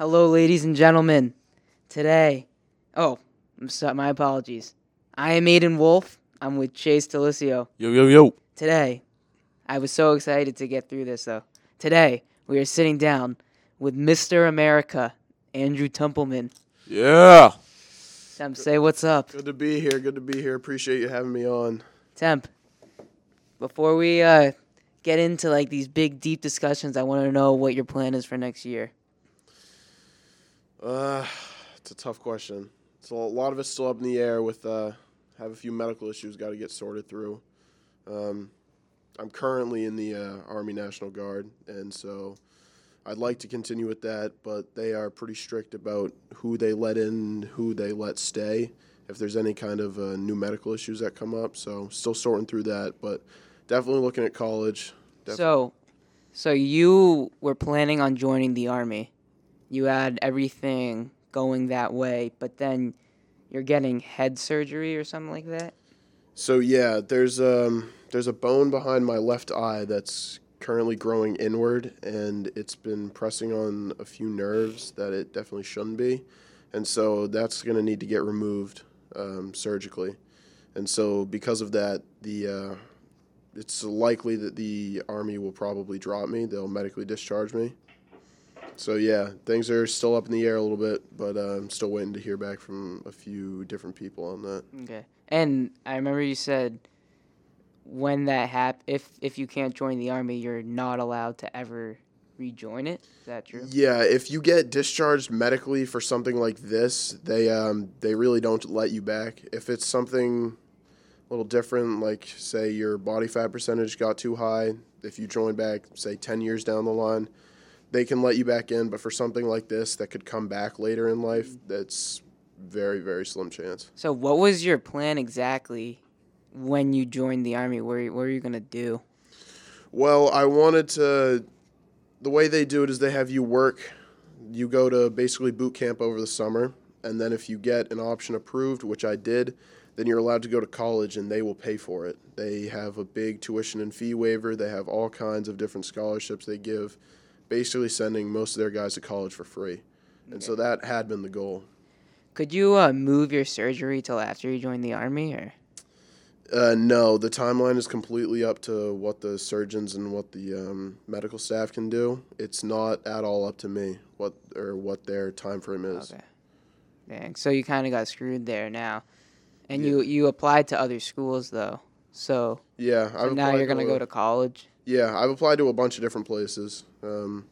Hello, ladies and gentlemen. Today, oh, I'm sorry, my apologies. I am Aiden Wolf. I'm with Chase Delisio. Yo, yo, yo. Today, I was so excited to get through this, though. Today, we are sitting down with Mr. America, Andrew Templeman. Yeah. Temp, say what's up. Good to be here. Good to be here. Appreciate you having me on. Temp, before we uh, get into like these big, deep discussions, I want to know what your plan is for next year. Uh, it's a tough question. So a lot of it's still up in the air. With uh, have a few medical issues got to get sorted through. Um, I'm currently in the uh, Army National Guard, and so I'd like to continue with that. But they are pretty strict about who they let in, who they let stay. If there's any kind of uh, new medical issues that come up, so still sorting through that. But definitely looking at college. So, so you were planning on joining the army. You had everything going that way, but then you're getting head surgery or something like that. So yeah, there's um there's a bone behind my left eye that's currently growing inward, and it's been pressing on a few nerves that it definitely shouldn't be, and so that's going to need to get removed um, surgically, and so because of that, the uh, it's likely that the army will probably drop me. They'll medically discharge me. So yeah, things are still up in the air a little bit, but uh, I'm still waiting to hear back from a few different people on that. Okay. And I remember you said when that hap- if if you can't join the army, you're not allowed to ever rejoin it. Is that true? Yeah, if you get discharged medically for something like this, they um, they really don't let you back. If it's something a little different, like say your body fat percentage got too high, if you join back, say ten years down the line, they can let you back in. But for something like this that could come back later in life, that's very very slim chance. So, what was your plan exactly when you joined the army? What were what were you gonna do? Well, I wanted to. The way they do it is they have you work. You go to basically boot camp over the summer, and then if you get an option approved, which I did, then you're allowed to go to college and they will pay for it. They have a big tuition and fee waiver. They have all kinds of different scholarships they give, basically sending most of their guys to college for free. And so that had been the goal. Could you uh, move your surgery till after you joined the army, or Uh, no, the timeline is completely up to what the surgeons and what the um, medical staff can do. It's not at all up to me what or what their time frame is. okay? Dang. So you kind of got screwed there now, and Yeah. you you applied to other schools though. So, Yeah, so I've now you're gonna to go to college. Yeah, I've applied to a bunch of different places, um,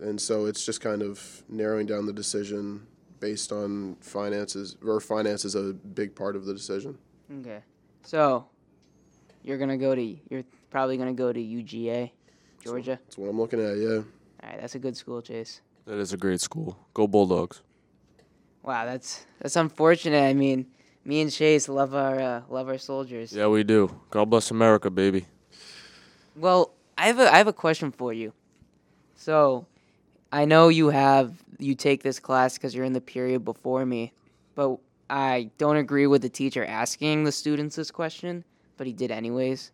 and so it's just kind of narrowing down the decision based on finances. Or finance is a big part of the decision. Okay. So, you're gonna go to you're probably gonna go to UGA, Georgia. That's what I'm looking at. Yeah. All right, that's a good school, Chase. That is a great school. Go Bulldogs. Wow, that's that's unfortunate. I mean, me and Chase love our uh, love our soldiers. Yeah, we do. God bless America, baby. Well, I have a I have a question for you. So, I know you have you take this class because you're in the period before me, but I don't agree with the teacher asking the students this question, but he did anyways.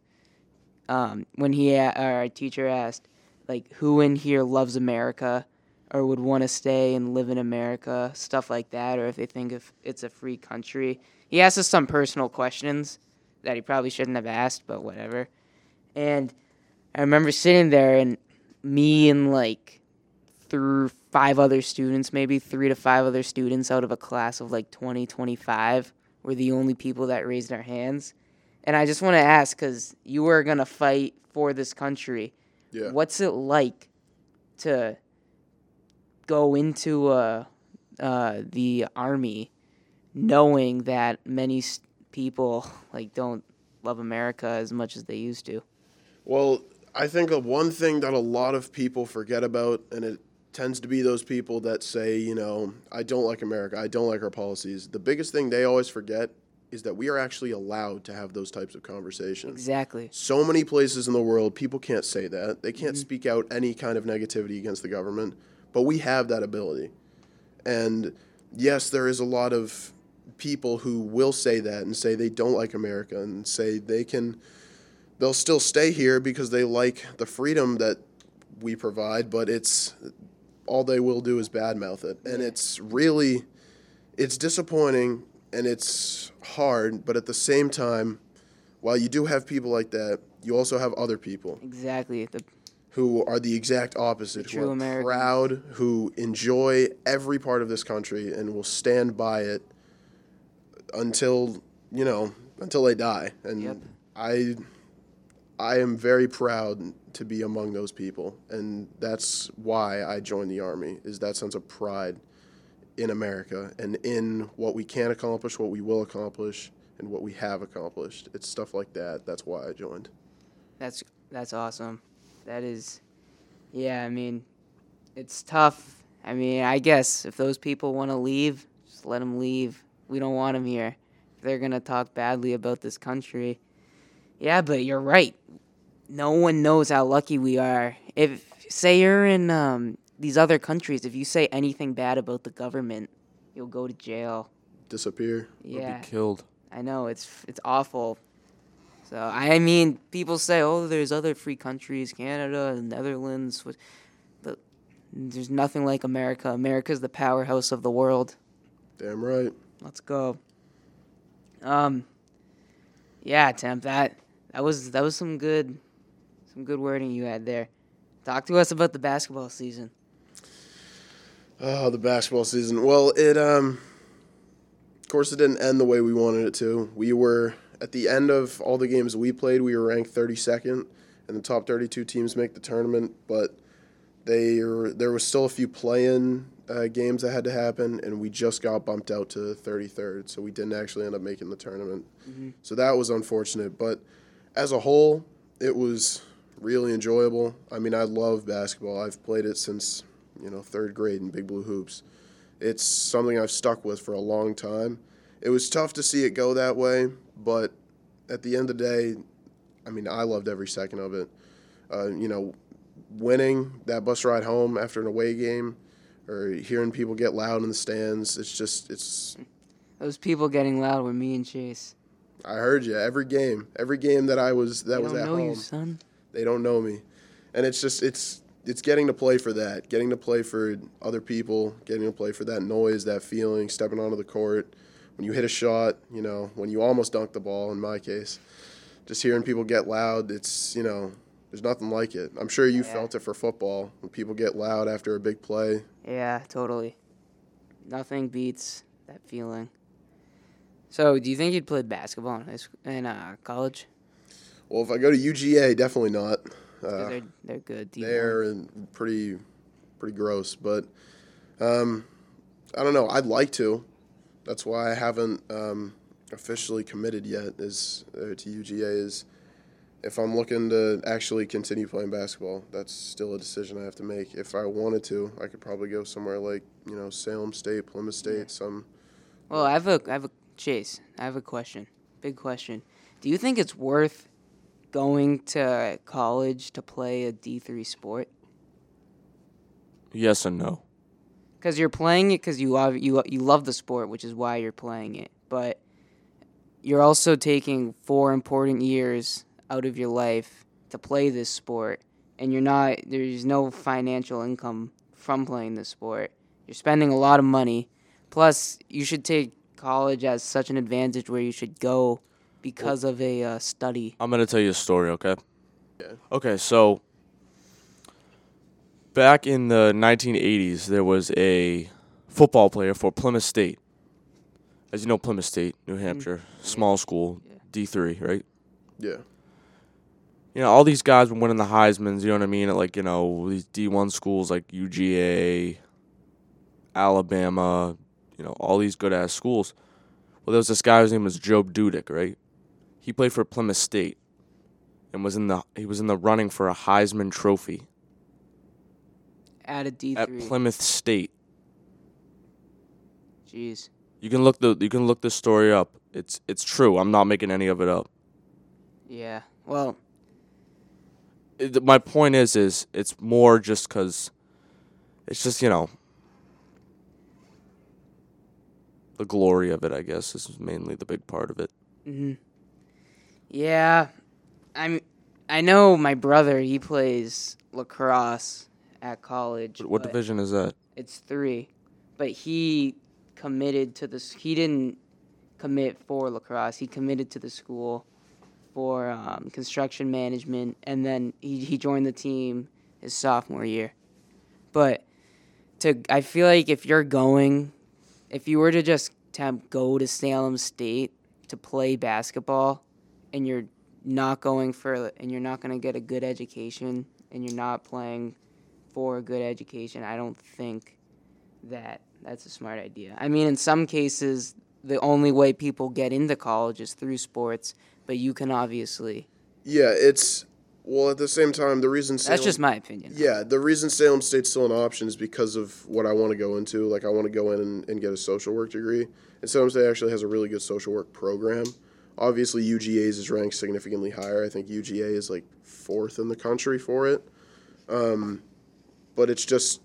Um, when he a- our teacher asked, like, who in here loves America, or would want to stay and live in America, stuff like that, or if they think if it's a free country. He asked us some personal questions that he probably shouldn't have asked, but whatever. And I remember sitting there and me and like through five other students, maybe three to five other students out of a class of like 20, 25 were the only people that raised our hands. And I just want to ask because you were going to fight for this country. Yeah. What's it like to go into uh, uh, the army knowing that many people like don't love America as much as they used to? Well, I think of one thing that a lot of people forget about, and it tends to be those people that say, you know, I don't like America, I don't like our policies. The biggest thing they always forget is that we are actually allowed to have those types of conversations. Exactly. So many places in the world, people can't say that. They can't mm-hmm. speak out any kind of negativity against the government, but we have that ability. And yes, there is a lot of people who will say that and say they don't like America and say they can, they'll still stay here because they like the freedom that we provide, but it's all they will do is badmouth it, and it's really, it's disappointing and it's hard. But at the same time, while you do have people like that, you also have other people Exactly. The, who are the exact opposite, true who are Americans. proud, who enjoy every part of this country and will stand by it until you know until they die. And Yep. I, I am very proud to be among those people, and that's why I joined the army. Is that sense of pride in America and in what we can accomplish, what we will accomplish, and what we have accomplished. It's stuff like that. That's why I joined. that's that's awesome. That is, yeah. I mean, it's tough. I mean, I guess if those people want to leave, just let them leave. We don't want them here. They're gonna talk badly about this country, yeah. But you're right. No one knows how lucky we are. If say you're in um, these other countries, if you say anything bad about the government, you'll go to jail. Disappear. Or Yeah. Be killed. I know it's it's awful. So I mean, people say, "Oh, there's other free countries, Canada and Netherlands," but there's nothing like America. America's the powerhouse of the world. Damn right. Let's go. Um, yeah, Temp. That that was that was some good, some good wording you had there. Talk to us about the basketball season. Oh, the basketball season. Well, it um of course it didn't end the way we wanted it to. We were at the end of all the games we played, we were ranked 32nd and the top 32 teams make the tournament, but they there was still a few play-in uh, games that had to happen and we just got bumped out to 33rd, so we didn't actually end up making the tournament. So that was unfortunate, but as a whole, it was really enjoyable. I mean, I love basketball. I've played it since, you know, third grade in Big Blue Hoops. It's something I've stuck with for a long time. It was tough to see it go that way, but at the end of the day, I mean, I loved every second of it. Uh, you know, winning that bus ride home after an away game or hearing people get loud in the stands, it's just, it's, Those people getting loud were me and Chase. I heard you every game, every game that I was, that they was don't at know home. you, son. they don't know me and it's just it's it's getting to play for that getting to play for other people getting to play for that noise that feeling stepping onto the court when you hit a shot you know when you almost dunk the ball in my case just hearing people get loud it's you know there's nothing like it i'm sure you Yeah. felt it for football when people get loud after a big play Yeah, totally. Nothing beats that feeling. So, do you think you'd play basketball in high school, in uh, college? well if i go to uga definitely not. uh, they're they're good. D1. there and pretty pretty gross but um, i don't know i'd like to that's why i haven't um, officially committed yet is uh, to uga is if i'm looking to actually continue playing basketball that's still a decision i have to make if i wanted to i could probably go somewhere like you know salem state plymouth state some Well, I have a I have a Chase. I have a question. Big question. Do you think it's worth going to college to play a D three sport? Yes and no. Because you're playing it because you love you you love the sport, which is why you're playing it. But you're also taking four important years out of your life to play this sport, and you're not. There's no financial income from playing this sport. You're spending a lot of money. Plus, you should take college as such an advantage where you should go because of a uh, study. I'm gonna tell you a story, okay? Yeah. Okay, so back in the 1980s, there was a football player for Plymouth State. As you know, Plymouth State, New Hampshire, small school, Yeah. D3, right? yeah You know, all these guys were winning the Heisman's. You know what I mean? At like you know these D1 schools like UGA, Alabama. You know, all these good ass schools. Well, there was this guy whose name was Joe Dudek, right? He played for Plymouth State, and was in the he was in the running for a Heisman Trophy At a D3. at. Plymouth State. Jeez. You can look the you can look this story up. It's it's true. I'm not making any of it up. Yeah. Well, It, my point is is it's more just because it's just you know the glory of it. I guess is mainly the big part of it. hmm Yeah, I'm. I know my brother. He plays lacrosse at college. What division is that? It's three, but he committed to this. He didn't commit for lacrosse. He committed to the school for um, construction management, and then he he joined the team his sophomore year. But to I feel like if you're going, if you were to just to go to Salem State to play basketball, and you're not going for and you're not going to get a good education, and you're not playing for a good education, I don't think that that's a smart idea. I mean, in some cases, the only way people get into college is through sports, but you can obviously. Yeah, it's well at the same time the reason Salem, That's just my opinion. yeah the reason Salem State's still an option is because of what I want to go into. Like I want to go in and, and get a social work degree, and Salem State actually has a really good social work program. Obviously, UGA's is ranked significantly higher. I think UGA is like fourth in the country for it. Um, but it's just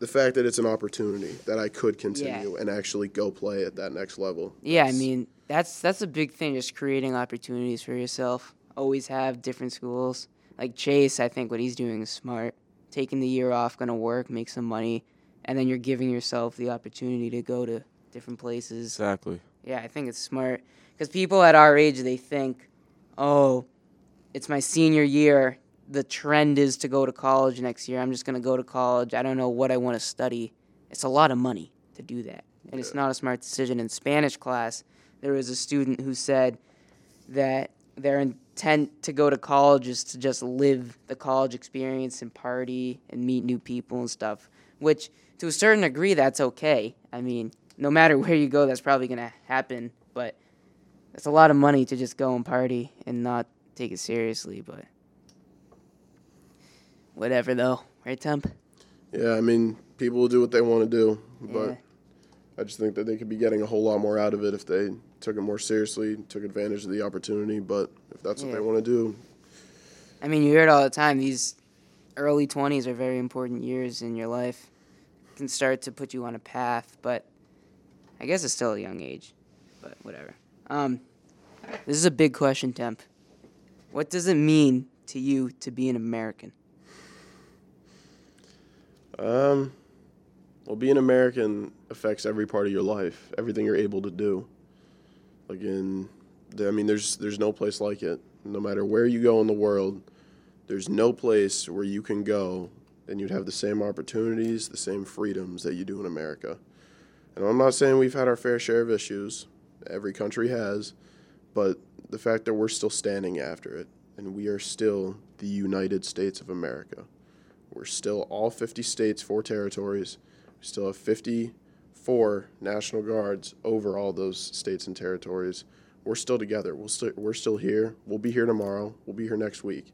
the fact that it's an opportunity that I could continue and actually go play at that next level. Yeah, I mean that's that's a big thing, just creating opportunities for yourself. Always have different schools. Like Chase, I think what he's doing is smart. Taking the year off, gonna work, make some money, and then you're giving yourself the opportunity to go to different places. Exactly. Yeah, I think it's smart because people at our age they think, "Oh, it's my senior year. The trend is to go to college next year. I'm just gonna go to college. I don't know what I want to study. It's a lot of money to do that, and it's not a smart decision." In Spanish class, there was a student who said that their intent to go to college is to just live the college experience and party and meet new people and stuff. Which, to a certain degree, that's okay. I mean, no matter where you go, that's probably gonna happen. But it's a lot of money to just go and party and not take it seriously. But whatever, though, right, Temp? Yeah, I mean, people will do what they want to do, but Yeah. I just think that they could be getting a whole lot more out of it if they took it more seriously, took advantage of the opportunity. But if that's what they want to do, I mean, you hear it all the time. These early 20s are very important years in your life. Can start to put you on a path, but I guess it's still a young age. But whatever. Um, this is a big question, Temp. What does it mean to you to be an American? um, well, being American affects every part of your life, everything you're able to do. Like in, I mean, there's there's no place like it. No matter where you go in the world, there's no place where you can go and you'd have the same opportunities, the same freedoms that you do in America. And I'm not saying we've had our fair share of issues. Every country has, but the fact that we're still standing after it and we are still the United States of America. We're still all 50 states, four territories. We still have 54 National Guards over all those states and territories. We're still together. We'll st- we're still here. We'll be here tomorrow. We'll be here next week.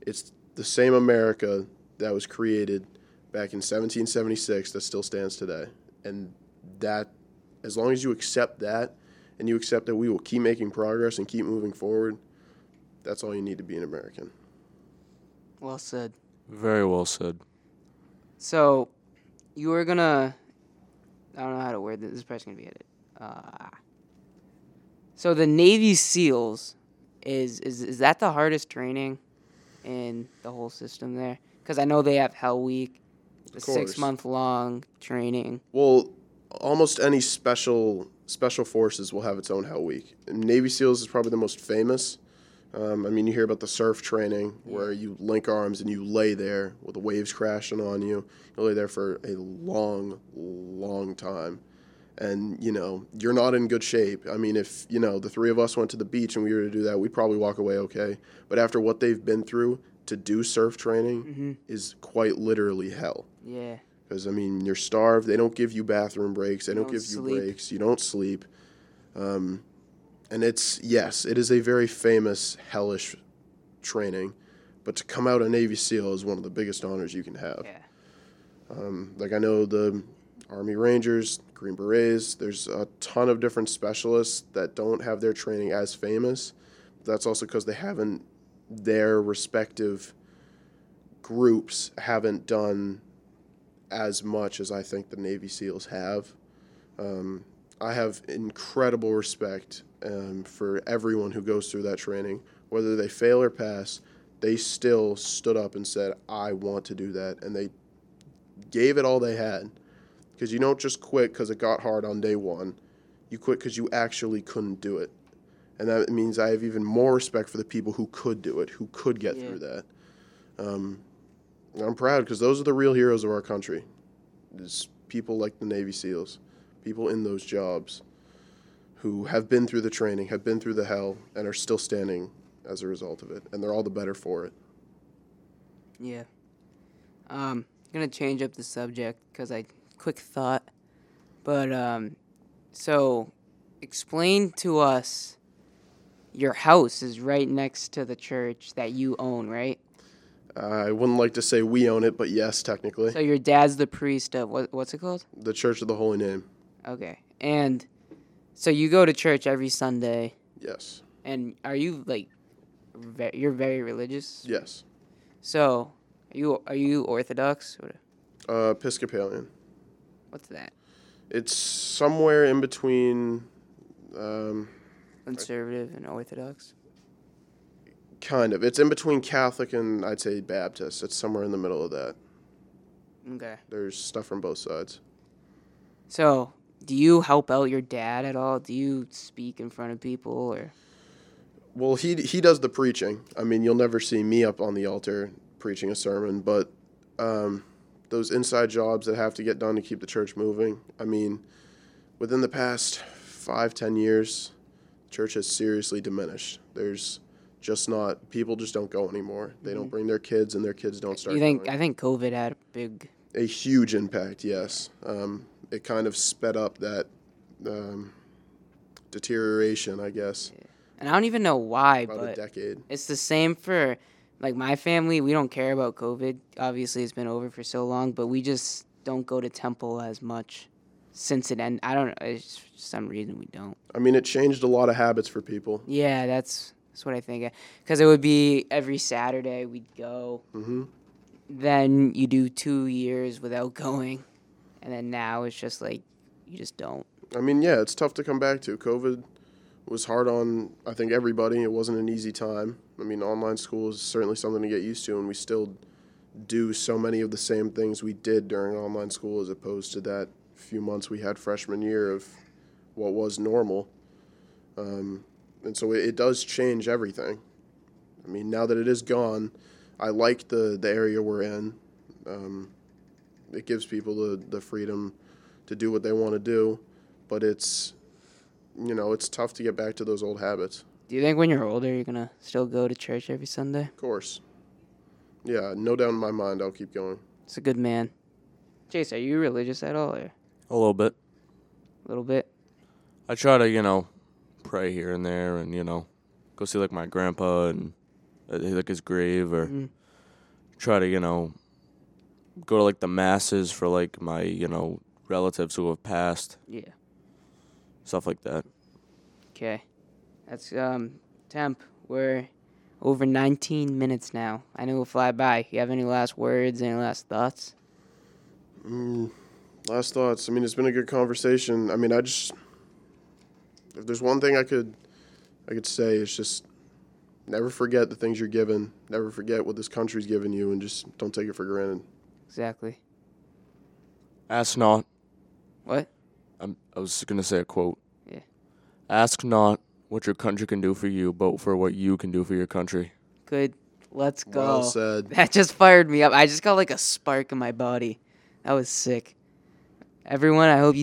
It's the same America that was created back in 1776 that still stands today. And that, as long as you accept that and you accept that we will keep making progress and keep moving forward, that's all you need to be an American. Well said. Very well said. So, you were gonna. I don't know how to word this. This is probably gonna be edited. Uh, so the Navy SEALs is is is that the hardest training in the whole system there? Because I know they have Hell Week, the six month long training. Well, almost any special special forces will have its own Hell Week. Navy SEALs is probably the most famous. Um, I mean, you hear about the surf training where you link arms and you lay there with the waves crashing on you. You lay there for a long, long time. And, you know, you're not in good shape. I mean, if, you know, the three of us went to the beach and we were to do that, we'd probably walk away okay. But after what they've been through, to do surf training is quite literally hell. Yeah. Because I mean, you're starved. They don't give you bathroom breaks. They don't, don't give you breaks. You don't sleep. Um, and it's yes, it is a very famous hellish training. But to come out a Navy SEAL is one of the biggest honors you can have. Yeah. Um, like I know the Army Rangers, Green Berets. There's a ton of different specialists that don't have their training as famous. That's also because they haven't their respective groups haven't done as much as I think the Navy SEALs have. Um, I have incredible respect um, for everyone who goes through that training. Whether they fail or pass, they still stood up and said, I want to do that. And they gave it all they had. Because you don't just quit because it got hard on day one. You quit because you actually couldn't do it. And that means I have even more respect for the people who could do it, who could get Yeah. through that. Um, I'm proud because those are the real heroes of our country. Is people like the Navy SEALs, people in those jobs who have been through the training, have been through the hell, and are still standing as a result of it. And they're all the better for it. Yeah. Um, gonna change up the subject because I quick thought, but um, so explain to us. Your house is right next to the church that you own, right? I wouldn't like to say we own it, but yes, technically. So your dad's the priest of what? What's it called? The Church of the Holy Name. Okay, and so you go to church every Sunday, Yes. and are you like, ve- you're very religious? Yes. So, are you are you Orthodox? Uh, Episcopalian. What's that? It's somewhere in between, um, Conservative and Orthodox? kind of. It's in between Catholic and I'd say Baptist. It's somewhere in the middle of that. Okay. There's stuff from both sides. So, do you help out your dad at all? Do you speak in front of people or? Well, he he does the preaching. I mean, you'll never see me up on the altar preaching a sermon, but um, those inside jobs that have to get done to keep the church moving. I mean, within the past five ten years, church has seriously diminished. There's just not people just don't go anymore. They don't bring their kids, and their kids don't start. you think? going. I think COVID had a big. a huge impact? Yes, um, it kind of sped up that um, deterioration. I guess And I don't even know why, about a but decade. it's the same for like my family. We don't care about COVID. Obviously, it's been over for so long, but we just don't go to temple as much since it ended. I don't know. Some reason we don't. I mean, it changed a lot of habits for people. Yeah, that's that's what I think. Because it would be every Saturday we'd go. hmm Then you do two years without going, and then now it's just like you just don't. I mean, yeah, it's tough to come back to. COVID was hard on, I think, everybody. It wasn't an easy time. I mean, online school is certainly something to get used to, and we still do so many of the same things we did during online school as opposed to that few months we had freshman year of what was normal. Um, and so it, it does change everything. I mean, now that it is gone, I like the, the area we're in. Um, it gives people the, the freedom to do what they want to do, but it's, you know, it's tough to get back to those old habits. Do you think when you're older you're gonna still go to church every Sunday? Of course. Yeah, no doubt in my mind, I'll keep going. It's a good man. Chase, are you religious at all, or A little bit. a little bit? I try to, you know, pray here and there, and you know, go see like my grandpa and uh, like his grave, or Mhm. try to, you know, go to like the masses for like my, you know, relatives who have passed, Yeah. stuff like that. Okay. That's um temp. We're over 19 minutes now. I know we'll fly by. You have any last words? Any last thoughts? Mm, last thoughts. I mean, it's been a good conversation. I mean, I just, if there's one thing I could, I could say, it's just never forget the things you're given. Never forget what this country's given you, and just don't take it for granted. Exactly. Ask not. What? I'm, I was gonna say a quote. Yeah. Ask not what your country can do for you, but for what you can do for your country. Good. Let's go. Well said. That just fired me up. I just got like a spark in my body. That was sick. Everyone, I hope you take